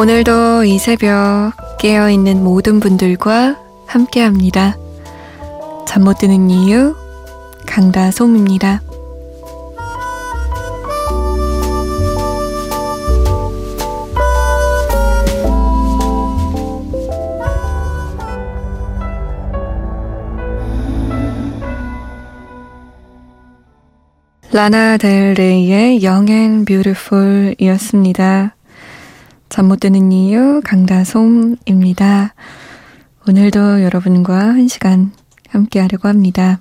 오늘도 이 새벽 깨어있는 모든 분들과 함께 합니다. 잠 못 드는 이유, 강다솜입니다. 라나 델 레이의 Young and Beautiful 이었습니다. 잠 못 드는 이유 강다솜입니다. 오늘도 여러분과 한 시간 함께 하려고 합니다.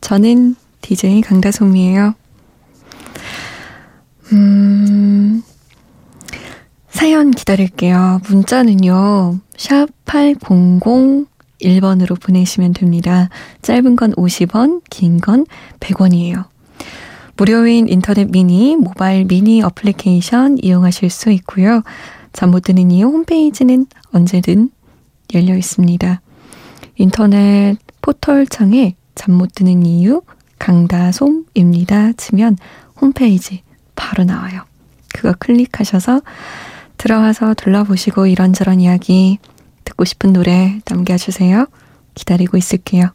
저는 DJ 강다솜이에요. 음, 사연 기다릴게요. 문자는요, 샵 8001번으로 보내시면 됩니다. 짧은 건 50원, 긴 건 100원이에요. 무료인 인터넷 미니, 모바일 미니 어플리케이션 이용하실 수 있고요. 잠 못 드는 이유 홈페이지는 언제든 열려 있습니다. 인터넷 포털창에 잠 못 드는 이유 강다솜입니다. 치면 홈페이지 바로 나와요. 그거 클릭하셔서 들어와서 둘러보시고 이런저런 이야기 듣고 싶은 노래 남겨주세요. 기다리고 있을게요.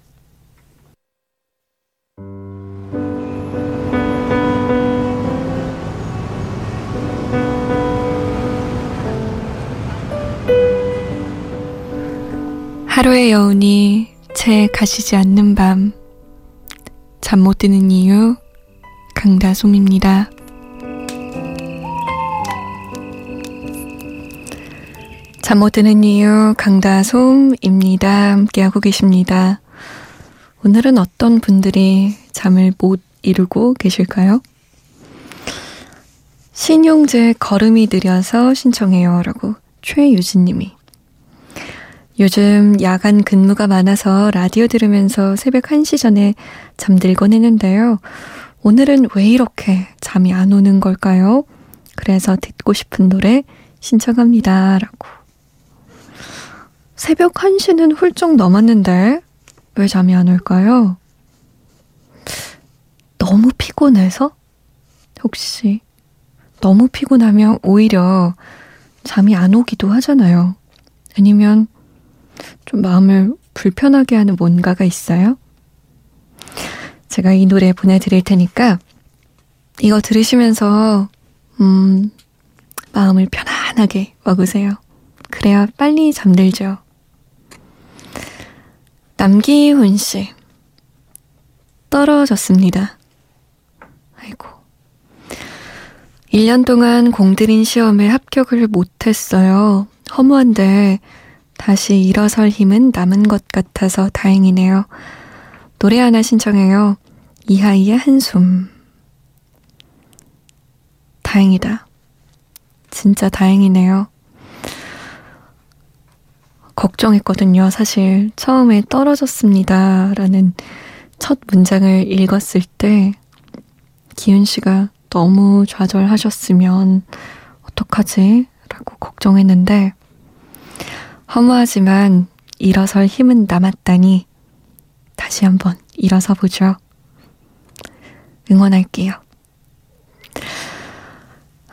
하루의 여운이 채 가시지 않는 밤. 잠 못 드는 이유, 강다솜입니다. 잠 못 드는 이유, 강다솜입니다. 함께하고 계십니다. 오늘은 어떤 분들이 잠을 못 이루고 계실까요? 신용재 걸음이 느려서 신청해요. 라고 최유진 님이. 요즘 야간 근무가 많아서 라디오 들으면서 새벽 1시 전에 잠들곤 했는데요. 오늘은 왜 이렇게 잠이 안 오는 걸까요? 그래서 듣고 싶은 노래 신청합니다. 라고. 새벽 1시는 훌쩍 넘었는데 왜 잠이 안 올까요? 너무 피곤해서? 혹시 너무 피곤하면 오히려 잠이 안 오기도 하잖아요. 아니면 좀 마음을 불편하게 하는 뭔가가 있어요? 제가 이 노래 보내드릴 테니까 이거 들으시면서 음 마음을 편안하게 먹으세요. 그래야 빨리 잠들죠. 남기훈 씨 떨어졌습니다. 아이고 1년 동안 공들인 시험에 합격을 못했어요. 허무한데 다시 일어설 힘은 남은 것 같아서 다행이네요. 노래 하나 신청해요. 이하이의 한숨. 다행이다. 진짜 다행이네요. 걱정했거든요. 사실 처음에 떨어졌습니다. 라는 첫 문장을 읽었을 때 기훈 씨가 너무 좌절하셨으면 어떡하지? 라고 걱정했는데 허무하지만 일어설 힘은 남았다니 다시 한번 일어서 보죠. 응원할게요.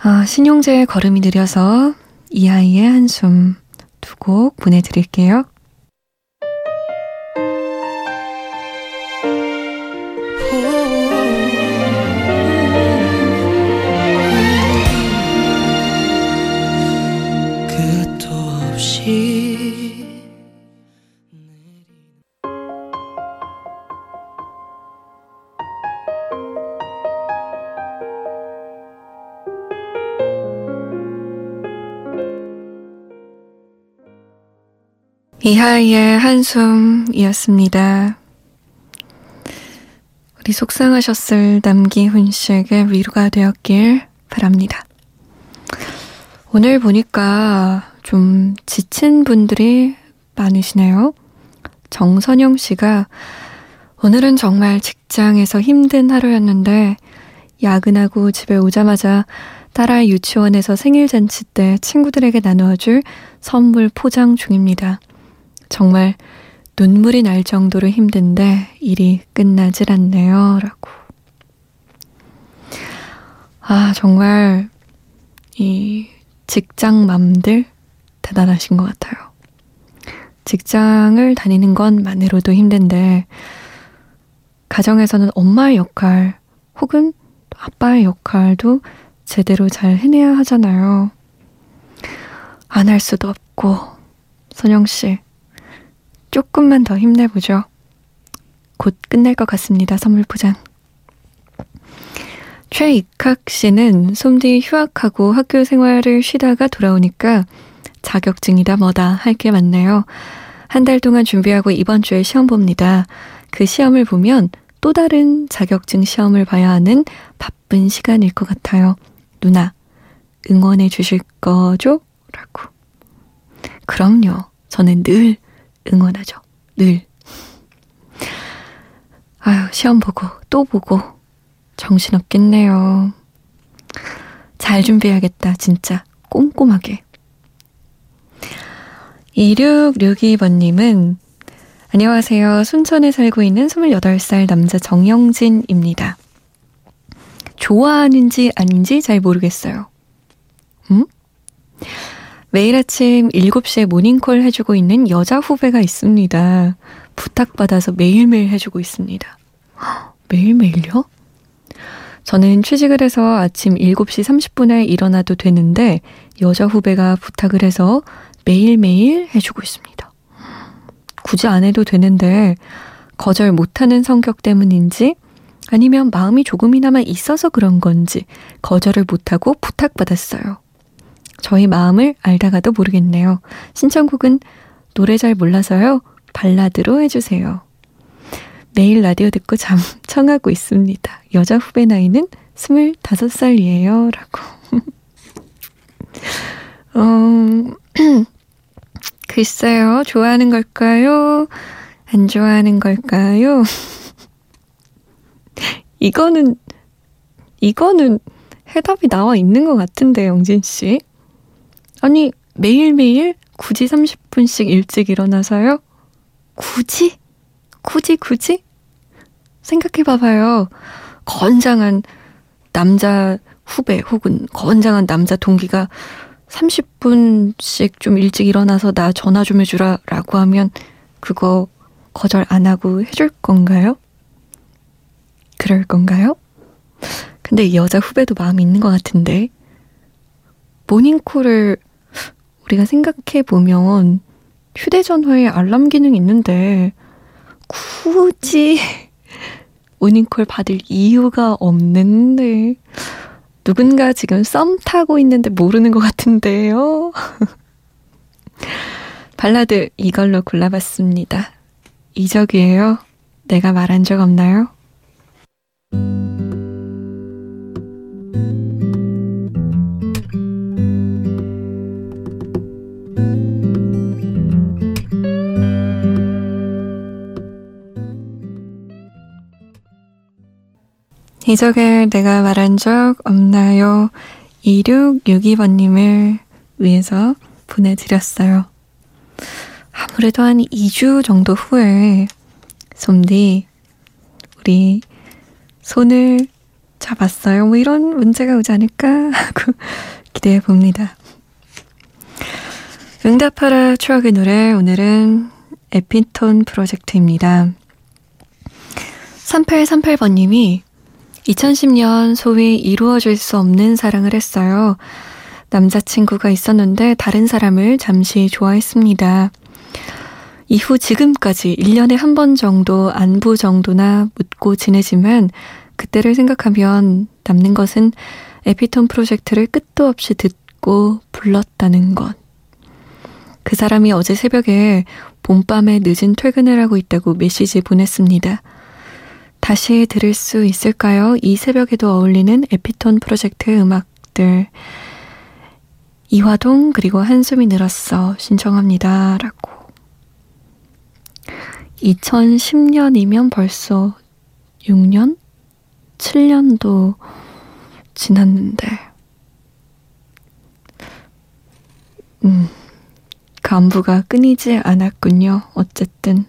아, 신용재의 걸음이 느려서 이 아이의 한숨 두 곡 보내드릴게요. 이하이의 한숨이었습니다. 우리 속상하셨을 남기훈 씨에게 위로가 되었길 바랍니다. 오늘 보니까 좀 지친 분들이 많으시네요. 정선영 씨가 오늘은 정말 직장에서 힘든 하루였는데 야근하고 집에 오자마자 딸아이 유치원에서 생일 잔치 때 친구들에게 나누어줄 선물 포장 중입니다. 정말 눈물이 날 정도로 힘든데 일이 끝나질 않네요. 라고. 아, 정말 이 직장맘들, 대단하신 것 같아요. 직장을 다니는 것만으로도 힘든데, 가정에서는 엄마의 역할 혹은 아빠의 역할도 제대로 잘 해내야 하잖아요. 안 할 수도 없고, 선영씨, 조금만 더 힘내보죠. 곧 끝날 것 같습니다, 선물 포장. 최익학 씨는 솜디 휴학하고 학교 생활을 쉬다가 돌아오니까 자격증이다 뭐다 할 게 많네요. 한 달 동안 준비하고 이번 주에 시험 봅니다. 그 시험을 보면 또 다른 자격증 시험을 봐야 하는 바쁜 시간일 것 같아요. 누나, 응원해 주실 거죠? 라고. 그럼요. 저는 늘 응원하죠. 늘. 아유, 시험 보고, 또 보고. 정신없겠네요. 잘 준비해야겠다, 진짜. 꼼꼼하게. 2662번님은 안녕하세요. 순천에 살고 있는 28살 남자 정영진입니다. 좋아하는지 아닌지 잘 모르겠어요. 음? 매일 아침 7시에 모닝콜 해주고 있는 여자 후배가 있습니다. 부탁받아서 매일매일 해주고 있습니다. 매일매일요? 저는 취직을 해서 아침 7시 30분에 일어나도 되는데 여자 후배가 부탁을 해서 매일매일 해주고 있습니다. 굳이 안 해도 되는데 거절 못하는 성격 때문인지 아니면 마음이 조금이나마 있어서 그런 건지 거절을 못하고 부탁받았어요. 저희 마음을 알다가도 모르겠네요. 신청곡은 노래 잘 몰라서요. 발라드로 해주세요. 매일 라디오 듣고 잠 청하고 있습니다. 여자 후배 나이는 25살이에요. 라고. 어, 글쎄요. 좋아하는 걸까요? 안 좋아하는 걸까요? 이거는, 이거는 해답이 나와 있는 것 같은데, 영진 씨. 아니, 매일매일 굳이 30분씩 일찍 일어나서요? 굳이? 굳이, 굳이? 생각해 봐봐요. 건장한 남자 후배 혹은 건장한 남자 동기가 30분씩 좀 일찍 일어나서 나 전화 좀 해주라 라고 하면 그거 거절 안 하고 해줄 건가요? 그럴 건가요? 근데 이 여자 후배도 마음이 있는 것 같은데 모닝콜을 우리가 생각해 보면 휴대전화에 알람 기능 있는데 굳이 모닝콜 받을 이유가 없는데 누군가 지금 썸 타고 있는데 모르는 것 같은데요. 발라드 이걸로 골라봤습니다. 이적이에요. 내가 말한 적 없나요? 이적에 내가 말한 적 없나요? 2662번님을 위해서 보내드렸어요. 아무래도 한 2주 정도 후에 솜디 우리 손을 잡았어요. 뭐 이런 문제가 오지 않을까 하고 기대해 봅니다. 응답하라 추억의 노래 오늘은 에피톤 프로젝트입니다. 3838번님이 2010년 소위 이루어질 수 없는 사랑을 했어요. 남자친구가 있었는데 다른 사람을 잠시 좋아했습니다. 이후 지금까지 1년에 한 번 정도 안부 정도나 묻고 지내지만 그때를 생각하면 남는 것은 에피톤 프로젝트를 끝도 없이 듣고 불렀다는 것. 그 사람이 어제 새벽에 봄밤에 늦은 퇴근을 하고 있다고 메시지 보냈습니다. 다시 들을 수 있을까요? 이 새벽에도 어울리는 에피톤 프로젝트 음악들. 이화동 그리고 한숨이 늘었어 신청합니다. 라고. 2010년이면 벌써 6년? 7년도 지났는데. 음, 간부가 끊이지 않았군요. 어쨌든.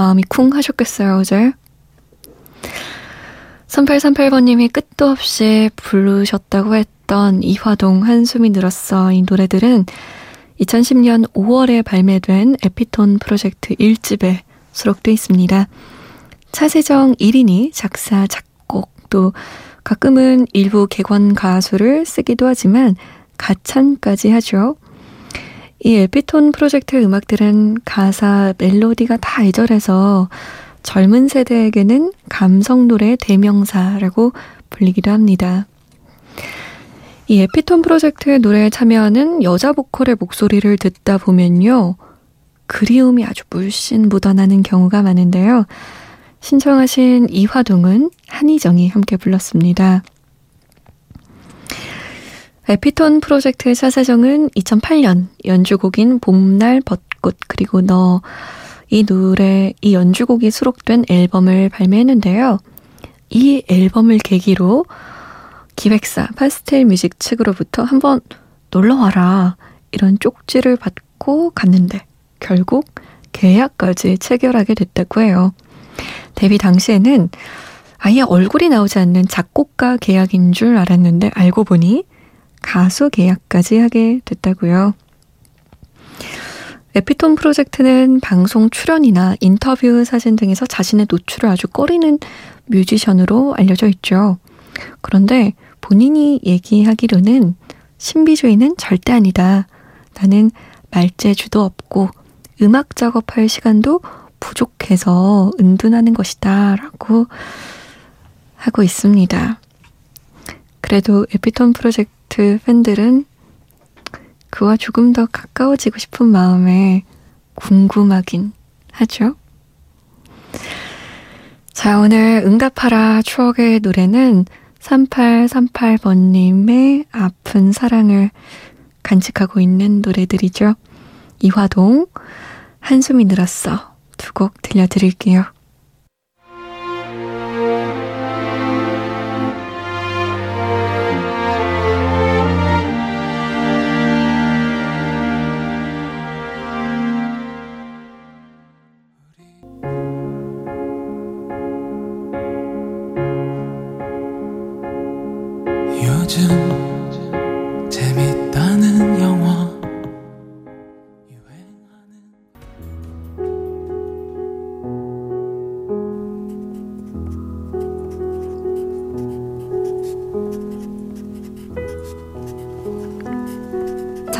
마음이 쿵 하셨겠어요, 어제? 3838번님이 끝도 없이 부르셨다고 했던 이화동 한숨이 늘었어 이 노래들은 2010년 5월에 발매된 에피톤 프로젝트 1집에 수록돼 있습니다. 차세정 1인이 작사, 작곡, 또 가끔은 일부 객원 가수를 쓰기도 하지만 가창까지 하죠. 이 에피톤 프로젝트 음악들은 가사, 멜로디가 다 애절해서 젊은 세대에게는 감성 노래 대명사라고 불리기도 합니다. 이 에피톤 프로젝트의 노래에 참여하는 여자 보컬의 목소리를 듣다 보면요. 그리움이 아주 물씬 묻어나는 경우가 많은데요. 신청하신 이화동은 한희정이 함께 불렀습니다. 에피톤 프로젝트 사사정은 2008년 연주곡인 봄날 벚꽃 그리고 너 이 노래 이 연주곡이 수록된 앨범을 발매했는데요. 이 앨범을 계기로 기획사 파스텔 뮤직 측으로부터 한번 놀러 와라 이런 쪽지를 받고 갔는데 결국 계약까지 체결하게 됐다고 해요. 데뷔 당시에는 아예 얼굴이 나오지 않는 작곡가 계약인 줄 알았는데 알고 보니 가수 계약까지 하게 됐다고요. 에피톤 프로젝트는 방송 출연이나 인터뷰 사진 등에서 자신의 노출을 아주 꺼리는 뮤지션으로 알려져 있죠. 그런데 본인이 얘기하기로는 신비주의는 절대 아니다. 나는 말재주도 없고 음악 작업할 시간도 부족해서 은둔하는 것이다. 라고 하고 있습니다. 그래도 에피톤 프로젝트 팬들은 그와 조금 더 가까워지고 싶은 마음에 궁금하긴 하죠. 자, 오늘 응답하라 추억의 노래는 3838번님의 아픈 사랑을 간직하고 있는 노래들이죠. 이화동, 한숨이 늘었어. 두 곡 들려드릴게요.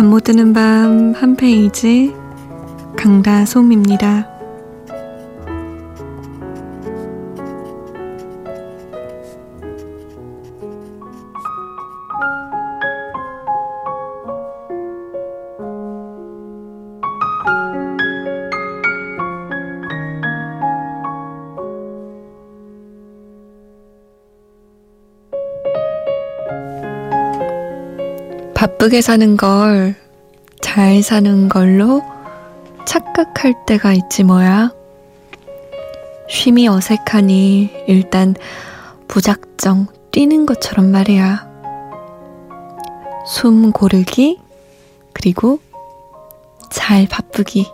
잠 못 드는 밤 한 페이지 강다솜입니다. 바쁘게 사는 걸 잘 사는 걸로 착각할 때가 있지 뭐야. 쉼이 어색하니 일단 부작정 뛰는 것처럼 말이야. 숨 고르기, 그리고 잘 바쁘기.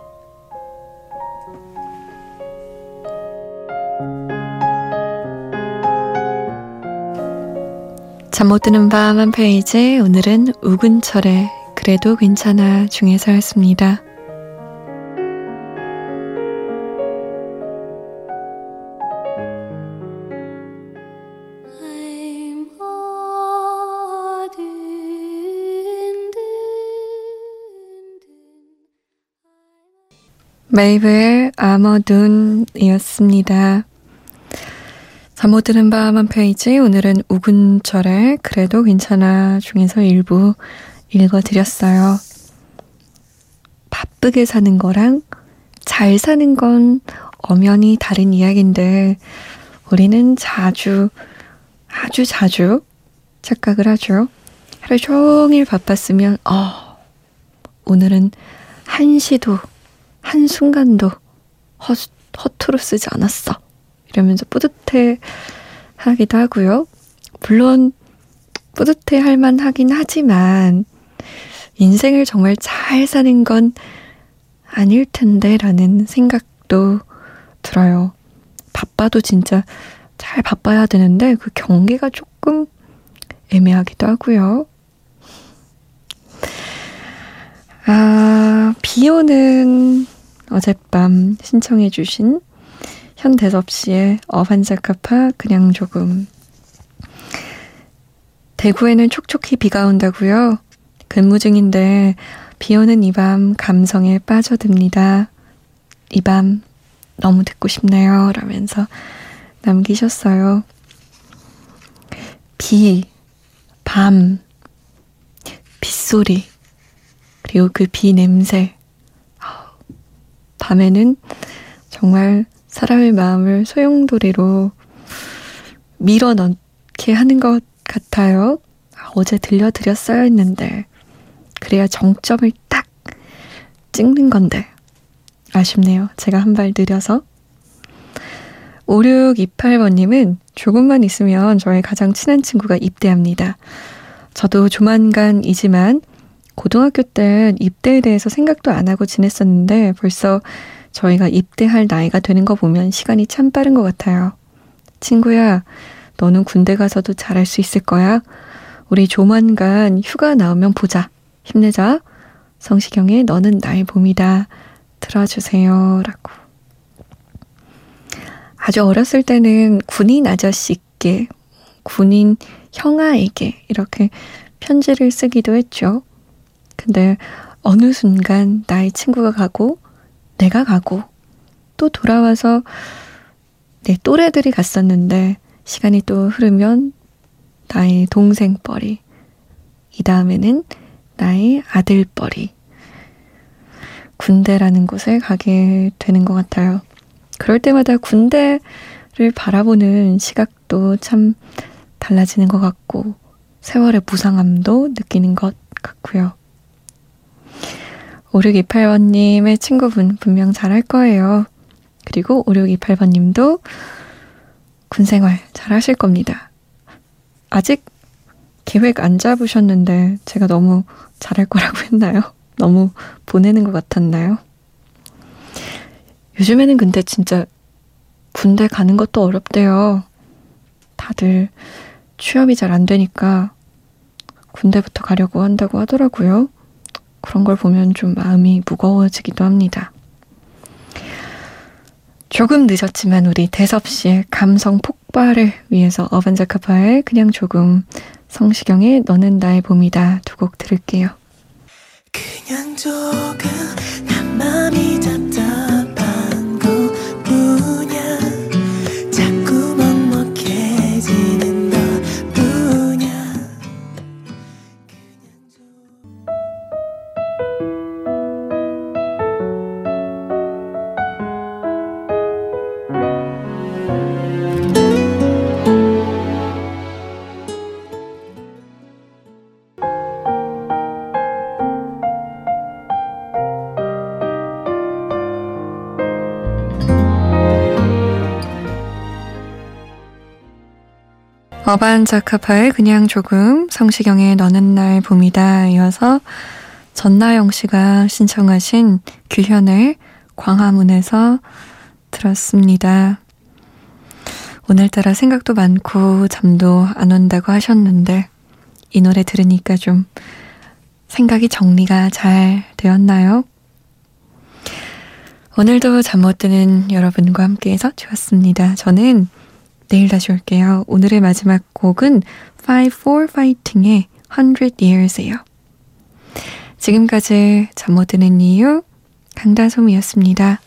잠 못 드는 밤 한 페이지 오늘은 우근철의 그래도 괜찮아 중에서였습니다. 메이브의 아머둔이었습니다. 잠못 드는 밤 한 페이지 오늘은 우근철의 그래도 괜찮아 중에서 일부 읽어드렸어요. 바쁘게 사는 거랑 잘 사는 건 엄연히 다른 이야기인데 우리는 자주 아주 자주 착각을 하죠. 하루 종일 바빴으면 어 오늘은 한시도 한순간도 허, 허투루 쓰지 않았어. 이러면서 뿌듯해 하기도 하고요. 물론 뿌듯해 할 만하긴 하지만 인생을 정말 잘 사는 건 아닐 텐데 라는 생각도 들어요. 바빠도 진짜 잘 바빠야 되는데 그 경계가 조금 애매하기도 하고요. 아, 비 오는 어젯밤 신청해주신 현대섭 씨의 어반자카파 그냥 조금. 대구에는 촉촉히 비가 온다고요? 근무 중인데 비 오는 이 밤 감성에 빠져듭니다. 이 밤 너무 듣고 싶네요. 라면서 남기셨어요. 비, 밤, 빗소리, 그리고 그 비 냄새. 밤에는 정말 사람의 마음을 소용돌이로 밀어 넣게 하는 것 같아요. 아, 어제 들려드렸어야 했는데. 그래야 정점을 딱 찍는 건데. 아쉽네요. 제가 한 발 느려서. 5628번님은 조금만 있으면 저의 가장 친한 친구가 입대합니다. 저도 조만간이지만 고등학교 때 입대에 대해서 생각도 안 하고 지냈었는데 벌써 저희가 입대할 나이가 되는 거 보면 시간이 참 빠른 것 같아요. 친구야, 너는 군대 가서도 잘할 수 있을 거야. 우리 조만간 휴가 나오면 보자. 힘내자. 성시경의 너는 나의 봄이다. 들어주세요. 라고. 아주 어렸을 때는 군인 아저씨께, 군인 형아에게 이렇게 편지를 쓰기도 했죠. 근데 어느 순간 나의 친구가 가고 내가 가고 또 돌아와서 내 또래들이 갔었는데 시간이 또 흐르면 나의 동생 뻘이 이 다음에는 나의 아들 뻘이 군대라는 곳에 가게 되는 것 같아요. 그럴 때마다 군대를 바라보는 시각도 참 달라지는 것 같고 세월의 무상함도 느끼는 것 같고요. 5628번님의 친구분 분명 잘할 거예요. 그리고 5628번님도 군생활 잘 하실 겁니다. 아직 계획 안 잡으셨는데 제가 너무 잘할 거라고 했나요? 너무 보내는 것 같았나요? 요즘에는 근데 진짜 군대 가는 것도 어렵대요. 다들 취업이 잘 안 되니까 군대부터 가려고 한다고 하더라고요. 그런 걸 보면 좀 마음이 무거워지기도 합니다. 조금 늦었지만 우리 대섭 씨의 감성 폭발을 위해서 어반자카파의 그냥 조금 성시경의 너는 나의 봄이다 두 곡 들을게요. 그냥 조금 난 맘이 답 어반자카파의 그냥 조금 성시경의 너는 날 봄이다 이어서 전나영 씨가 신청하신 규현의 광화문에서 들었습니다. 오늘따라 생각도 많고 잠도 안 온다고 하셨는데 이 노래 들으니까 좀 생각이 정리가 잘 되었나요? 오늘도 잠 못 드는 여러분과 함께해서 좋았습니다. 저는 내일 다시 올게요. 오늘의 마지막 곡은 Five for Fighting의 100 Years예요. 지금까지 잠 못 드는 이유 강다솜이었습니다.